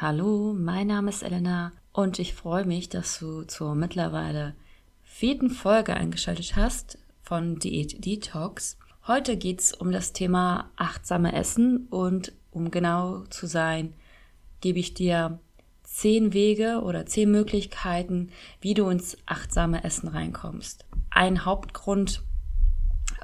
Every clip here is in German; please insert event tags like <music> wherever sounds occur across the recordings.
Hallo, mein Name ist Elena und ich freue mich, dass du zur mittlerweile vierten Folge eingeschaltet hast von Diät Detox. Heute geht es um das Thema achtsame Essen und um genau zu sein, gebe ich dir zehn Wege oder zehn Möglichkeiten, wie du ins achtsame Essen reinkommst. Ein Hauptgrund,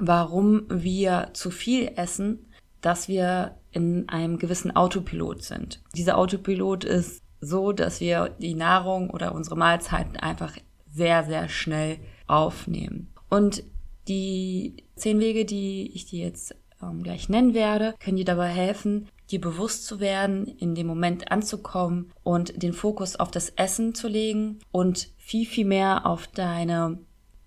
warum wir zu viel essen, dass wir in einem gewissen Autopilot sind. Dieser Autopilot ist so, dass wir die Nahrung oder unsere Mahlzeiten einfach sehr, sehr schnell aufnehmen. Und die zehn Wege, die ich dir jetzt ähm, gleich nennen werde, können dir dabei helfen, dir bewusst zu werden, in dem Moment anzukommen und den Fokus auf das Essen zu legen und viel, viel mehr auf deine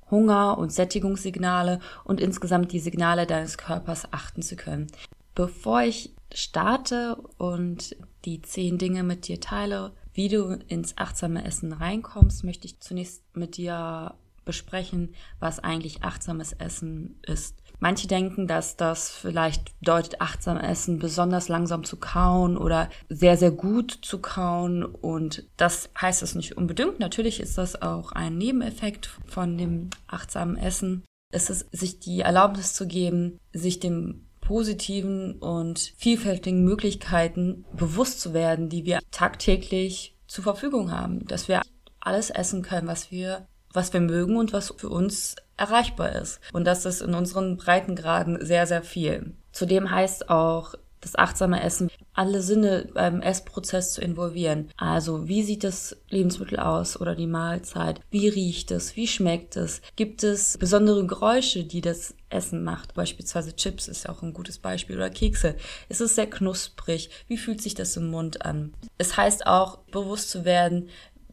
Hunger- und Sättigungssignale und insgesamt die Signale deines Körpers achten zu können. Bevor ich starte und die zehn Dinge mit dir teile, wie du ins achtsame Essen reinkommst, möchte ich zunächst mit dir besprechen, was eigentlich achtsames Essen ist. Manche denken, dass das vielleicht bedeutet, achtsam essen, besonders langsam zu kauen oder sehr, sehr gut zu kauen. Und das heißt es nicht unbedingt. Natürlich ist das auch ein Nebeneffekt von dem achtsamen Essen. Es ist, sich die Erlaubnis zu geben, sich dem positiven und vielfältigen Möglichkeiten bewusst zu werden, die wir tagtäglich zur Verfügung haben, dass wir alles essen können, was wir was wir mögen und was für uns erreichbar ist. Und das ist in unseren Breitengraden sehr, sehr viel. Zudem heißt auch das achtsame Essen, alle Sinne beim Essprozess zu involvieren. Also, wie sieht das Lebensmittel aus oder die Mahlzeit? Wie riecht es? Wie schmeckt es? Gibt es besondere Geräusche, die das Essen macht? Beispielsweise Chips ist ja auch ein gutes Beispiel oder Kekse. Ist es sehr knusprig? Wie fühlt sich das im Mund an? Es heißt auch, bewusst zu werden,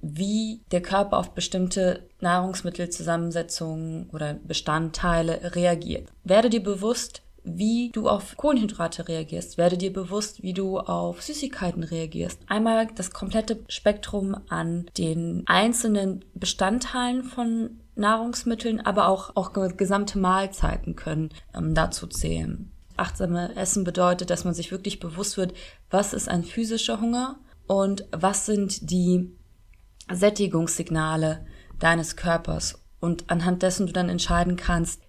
wie der Körper auf bestimmte Nahrungsmittelzusammensetzungen oder Bestandteile reagiert. Werde dir bewusst, wie du auf Kohlenhydrate reagierst. Werde dir bewusst, wie du auf Süßigkeiten reagierst. Einmal das komplette Spektrum an den einzelnen Bestandteilen von Nahrungsmitteln, aber auch, auch gesamte Mahlzeiten können ähm, dazu zählen. Achtsame Essen bedeutet, dass man sich wirklich bewusst wird, was ist ein physischer Hunger und was sind die Sättigungssignale deines Körpers und anhand dessen du dann entscheiden kannst,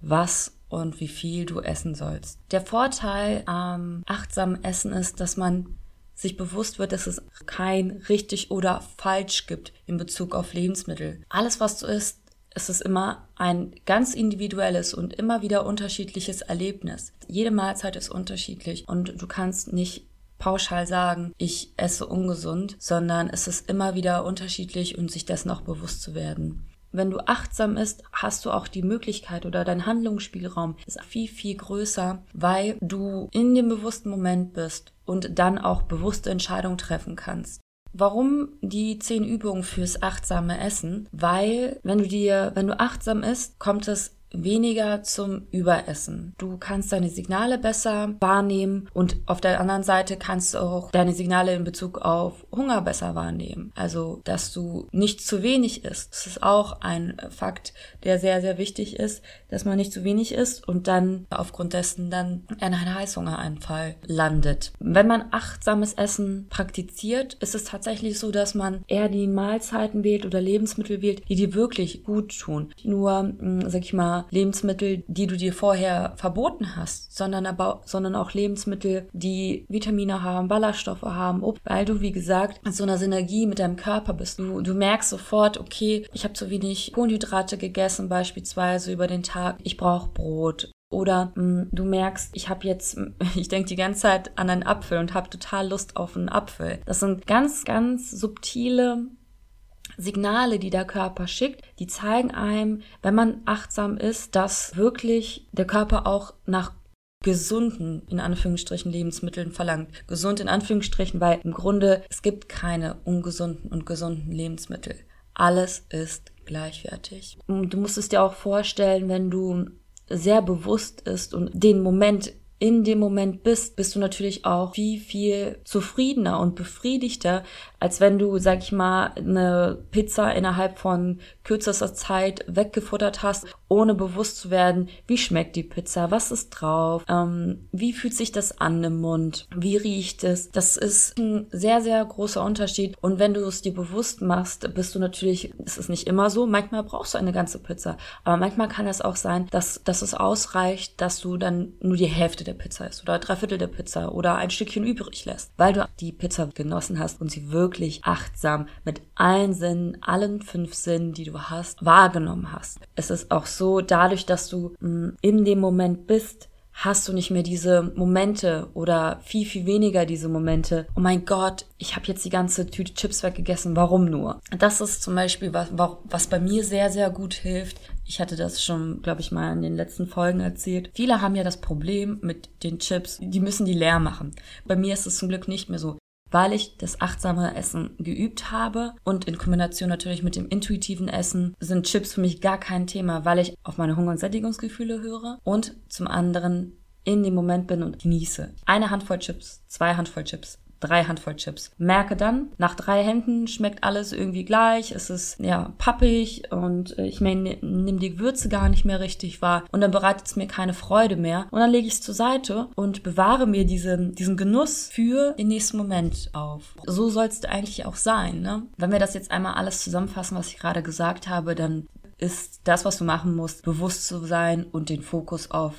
was und wie viel du essen sollst. Der Vorteil am achtsamen Essen ist, dass man sich bewusst wird, dass es kein richtig oder falsch gibt in Bezug auf Lebensmittel. Alles, was du isst, ist es immer ein ganz individuelles und immer wieder unterschiedliches Erlebnis. Jede Mahlzeit ist unterschiedlich und du kannst nicht pauschal sagen, ich esse ungesund, sondern es ist immer wieder unterschiedlich und sich dessen auch bewusst zu werden. Wenn du achtsam isst, hast du auch die Möglichkeit oder dein Handlungsspielraum ist viel, viel größer, weil du in dem bewussten Moment bist und dann auch bewusste Entscheidungen treffen kannst. Warum die zehn Übungen fürs achtsame Essen? Weil, wenn du dir, wenn du achtsam isst, kommt es weniger zum Überessen. Du kannst deine Signale besser wahrnehmen und auf der anderen Seite kannst du auch deine Signale in Bezug auf Hunger besser wahrnehmen. Also, dass du nicht zu wenig isst. Das ist auch ein Fakt, der sehr, sehr wichtig ist, dass man nicht zu wenig isst und dann aufgrund dessen dann in einen Heißhungeranfall landet. Wenn man achtsames Essen praktiziert, ist es tatsächlich so, dass man eher die Mahlzeiten wählt oder Lebensmittel wählt, die dir wirklich gut tun. Nur, hm, sag ich mal, Lebensmittel, die du dir vorher verboten hast, sondern aber, sondern auch Lebensmittel, die Vitamine haben, Ballaststoffe haben, weil du, wie gesagt, in so einer Synergie mit deinem Körper bist. Du, du merkst sofort, okay, ich habe zu wenig Kohlenhydrate gegessen, beispielsweise über den Tag, ich brauche Brot. Oder mh, hm, du merkst, ich habe jetzt, <laughs> ich denke die ganze Zeit an einen Apfel und habe total Lust auf einen Apfel. Das sind ganz, ganz subtile Signale, die der Körper schickt, die zeigen einem, wenn man achtsam ist, dass wirklich der Körper auch nach gesunden, in Anführungsstrichen, Lebensmitteln verlangt. Gesund in Anführungsstrichen, weil im Grunde es gibt keine ungesunden und gesunden Lebensmittel. Alles ist gleichwertig. Und du musst es dir auch vorstellen, wenn du sehr bewusst ist und den Moment in dem Moment bist, bist du natürlich auch viel, viel zufriedener und befriedigter, als wenn du, sag ich mal, eine Pizza innerhalb von kürzester Zeit weggefuttert hast, ohne bewusst zu werden, wie schmeckt die Pizza, was ist drauf, ähm, wie fühlt sich das an im Mund, wie riecht es. Das ist ein sehr, sehr großer Unterschied. Und wenn du es dir bewusst machst, bist du natürlich, es ist nicht immer so, manchmal brauchst du eine ganze Pizza, aber manchmal kann es auch sein, dass, dass es ausreicht, dass du dann nur die Hälfte der Pizza isst oder drei Viertel der Pizza oder ein Stückchen übrig lässt, weil du die Pizza genossen hast und sie wirklich achtsam mit allen Sinnen, allen fünf Sinnen, die du hast, wahrgenommen hast. Es ist auch so, dadurch, dass du mm, in dem Moment bist, hast du nicht mehr diese Momente oder viel, viel weniger diese Momente. Oh mein Gott, ich habe jetzt die ganze Tüte Chips weggegessen, warum nur? Das ist zum Beispiel was, was bei mir sehr, sehr gut hilft. Ich hatte das schon, glaube ich, mal in den letzten Folgen erzählt. Viele haben ja das Problem mit den Chips, die müssen die leer machen. Bei mir ist es zum Glück nicht mehr so weil ich das achtsame Essen geübt habe und in Kombination natürlich mit dem intuitiven Essen sind Chips für mich gar kein Thema, weil ich auf meine Hunger- und Sättigungsgefühle höre und zum anderen in dem Moment bin und genieße. Eine Handvoll Chips, zwei Handvoll Chips, drei Handvoll Chips. Merke dann, nach drei Händen schmeckt alles irgendwie gleich, es ist ja pappig und äh, ich meine, nehme die Gewürze gar nicht mehr richtig wahr und dann bereitet es mir keine Freude mehr und dann lege ich es zur Seite und bewahre mir diesen, diesen Genuss für den nächsten Moment auf. So soll es eigentlich auch sein, ne? Wenn wir das jetzt einmal alles zusammenfassen, was ich gerade gesagt habe, dann ist das, was du machen musst, bewusst zu sein und den Fokus auf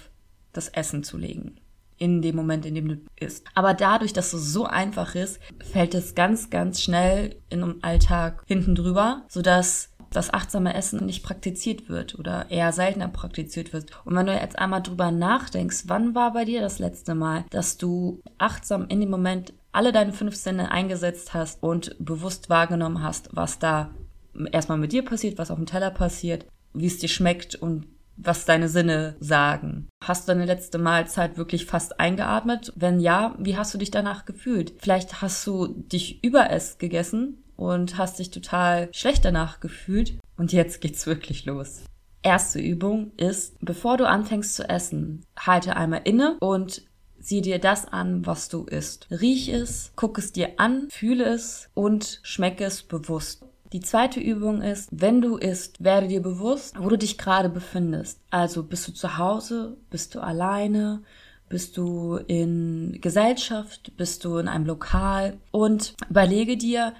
das Essen zu legen in dem Moment, in dem du isst. Aber dadurch, dass es so einfach ist, fällt es ganz, ganz schnell in einem Alltag hinten drüber, sodass das achtsame Essen nicht praktiziert wird oder eher seltener praktiziert wird. Und wenn du jetzt einmal drüber nachdenkst, wann war bei dir das letzte Mal, dass du achtsam in dem Moment alle deine fünf Sinne eingesetzt hast und bewusst wahrgenommen hast, was da erstmal mit dir passiert, was auf dem Teller passiert, wie es dir schmeckt und was deine Sinne sagen. Hast du deine letzte Mahlzeit wirklich fast eingeatmet? Wenn ja, wie hast du dich danach gefühlt? Vielleicht hast du dich über es gegessen und hast dich total schlecht danach gefühlt. Und jetzt geht's wirklich los. Erste Übung ist, bevor du anfängst zu essen, halte einmal inne und sieh dir das an, was du isst. Riech es, guck es dir an, fühle es und schmecke es bewusst. Die zweite Übung ist, wenn du isst, werde dir bewusst, wo du dich gerade befindest. Also bist du zu Hause, bist du alleine, bist du in Gesellschaft, bist du in einem Lokal und überlege dir,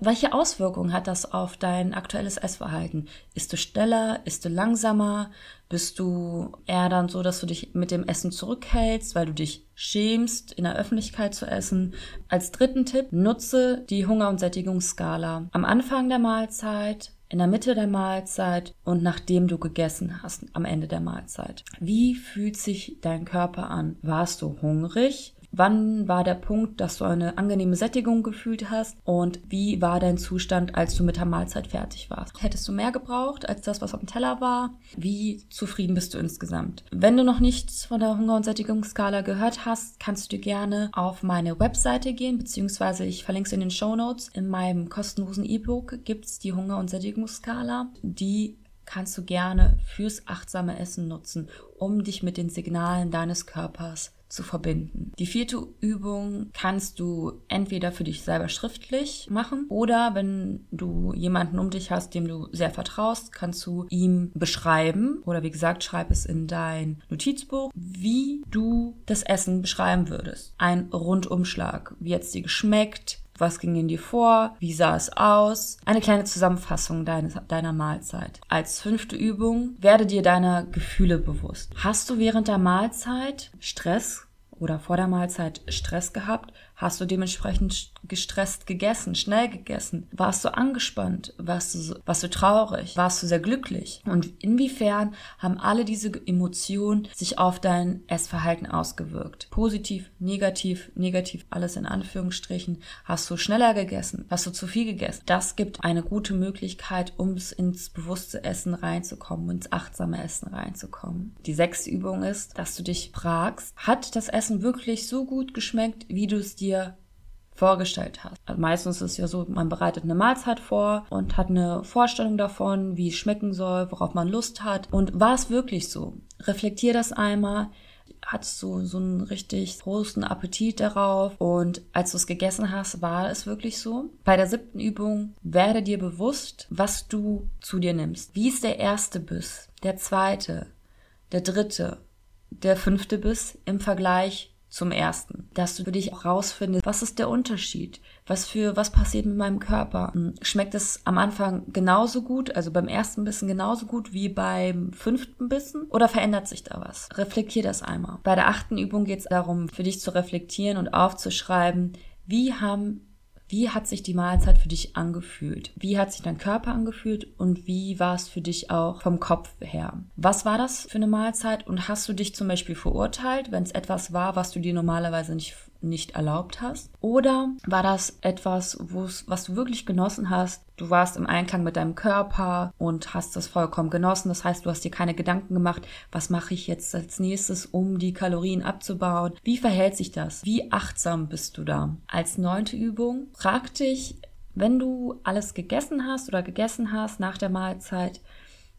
welche Auswirkungen hat das auf dein aktuelles Essverhalten? Ist du schneller? Ist du langsamer? Bist du eher dann so, dass du dich mit dem Essen zurückhältst, weil du dich schämst, in der Öffentlichkeit zu essen? Als dritten Tipp, nutze die Hunger- und Sättigungsskala. Am Anfang der Mahlzeit, in der Mitte der Mahlzeit und nachdem du gegessen hast, am Ende der Mahlzeit. Wie fühlt sich dein Körper an? Warst du hungrig? Wann war der Punkt, dass du eine angenehme Sättigung gefühlt hast? Und wie war dein Zustand, als du mit der Mahlzeit fertig warst? Hättest du mehr gebraucht als das, was auf dem Teller war? Wie zufrieden bist du insgesamt? Wenn du noch nichts von der Hunger- und Sättigungsskala gehört hast, kannst du gerne auf meine Webseite gehen, beziehungsweise ich verlinke es in den Show Notes. In meinem kostenlosen E-Book gibt es die Hunger- und Sättigungsskala. Die kannst du gerne fürs achtsame Essen nutzen, um dich mit den Signalen deines Körpers zu verbinden. Die vierte Übung kannst du entweder für dich selber schriftlich machen oder wenn du jemanden um dich hast, dem du sehr vertraust, kannst du ihm beschreiben oder wie gesagt, schreib es in dein Notizbuch, wie du das Essen beschreiben würdest. Ein Rundumschlag, wie es dir geschmeckt, was ging in dir vor? Wie sah es aus? Eine kleine Zusammenfassung deines, deiner Mahlzeit. Als fünfte Übung, werde dir deiner Gefühle bewusst. Hast du während der Mahlzeit Stress oder vor der Mahlzeit Stress gehabt? Hast du dementsprechend gestresst gegessen, schnell gegessen? Warst du angespannt? Warst du, warst du traurig? Warst du sehr glücklich? Und inwiefern haben alle diese Emotionen sich auf dein Essverhalten ausgewirkt? Positiv, negativ, negativ, alles in Anführungsstrichen. Hast du schneller gegessen? Hast du zu viel gegessen? Das gibt eine gute Möglichkeit, um ins bewusste Essen reinzukommen, ins achtsame Essen reinzukommen. Die sechste Übung ist, dass du dich fragst, hat das Essen wirklich so gut geschmeckt, wie du es dir dir vorgestellt hast. Also meistens ist es ja so, man bereitet eine Mahlzeit vor und hat eine Vorstellung davon, wie es schmecken soll, worauf man Lust hat. Und war es wirklich so? Reflektier das einmal. hattest du so einen richtig großen Appetit darauf und als du es gegessen hast, war es wirklich so. Bei der siebten Übung werde dir bewusst, was du zu dir nimmst. Wie ist der erste Biss, der zweite, der dritte, der fünfte Biss im Vergleich zum ersten. Dass du für dich auch rausfindest, was ist der Unterschied? Was für, was passiert mit meinem Körper? Hm, schmeckt es am Anfang genauso gut, also beim ersten Bissen genauso gut wie beim fünften Bissen? Oder verändert sich da was? Reflektier das einmal. Bei der achten Übung geht es darum, für dich zu reflektieren und aufzuschreiben, wie haben wie hat sich die Mahlzeit für dich angefühlt? Wie hat sich dein Körper angefühlt und wie war es für dich auch vom Kopf her? Was war das für eine Mahlzeit und hast du dich zum Beispiel verurteilt, wenn es etwas war, was du dir normalerweise nicht nicht erlaubt hast? Oder war das etwas, was du wirklich genossen hast? Du warst im Einklang mit deinem Körper und hast das vollkommen genossen. Das heißt, du hast dir keine Gedanken gemacht, was mache ich jetzt als nächstes, um die Kalorien abzubauen? Wie verhält sich das? Wie achtsam bist du da? Als neunte Übung, frag dich, wenn du alles gegessen hast oder gegessen hast nach der Mahlzeit,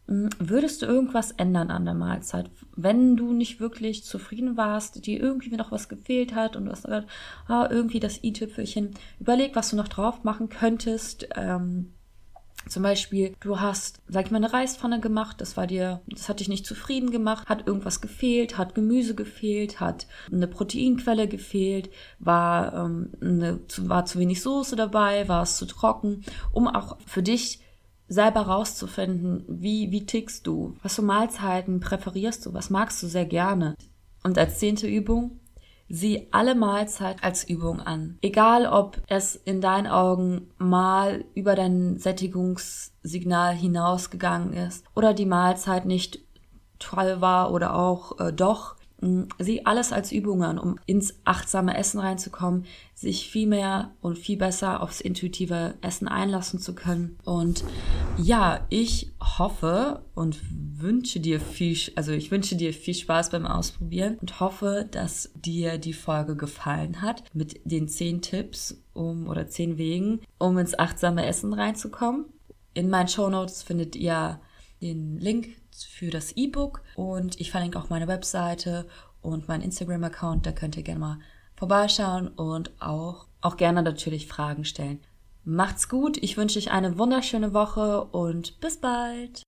hm, würdest du irgendwas ändern an der Mahlzeit, wenn du nicht wirklich zufrieden warst, dir irgendwie noch was gefehlt hat und du hast gesagt, ah, irgendwie das i-Tüpfelchen, überleg, was du noch drauf machen könntest. Ähm, zum Beispiel, du hast, sag ich mal, eine Reispfanne gemacht, das war dir, das hat dich nicht zufrieden gemacht, hat irgendwas gefehlt, hat Gemüse gefehlt, hat eine Proteinquelle gefehlt, war, ähm, eine, war zu wenig Soße dabei, war es zu trocken, um auch für dich selber rauszufinden, wie, wie tickst du, was für Mahlzeiten präferierst du, was magst du sehr gerne. Und als zehnte Übung, sieh alle Mahlzeit als Übung an. Egal, ob es in deinen Augen mal über dein Sättigungssignal hinausgegangen ist oder die Mahlzeit nicht toll war oder auch äh, doch, sieh alles als Übungen, um ins achtsame Essen reinzukommen, sich viel mehr und viel besser aufs intuitive Essen einlassen zu können. Und ja, ich hoffe und wünsche dir viel, also ich wünsche dir viel Spaß beim Ausprobieren und hoffe, dass dir die Folge gefallen hat mit den zehn Tipps um oder zehn Wegen, um ins achtsame Essen reinzukommen. In meinen Show Notes findet ihr den Link für das E-Book und ich verlinke auch meine Webseite und meinen Instagram-Account. Da könnt ihr gerne mal vorbeischauen und auch, auch gerne natürlich Fragen stellen. Macht's gut, ich wünsche euch eine wunderschöne Woche und bis bald.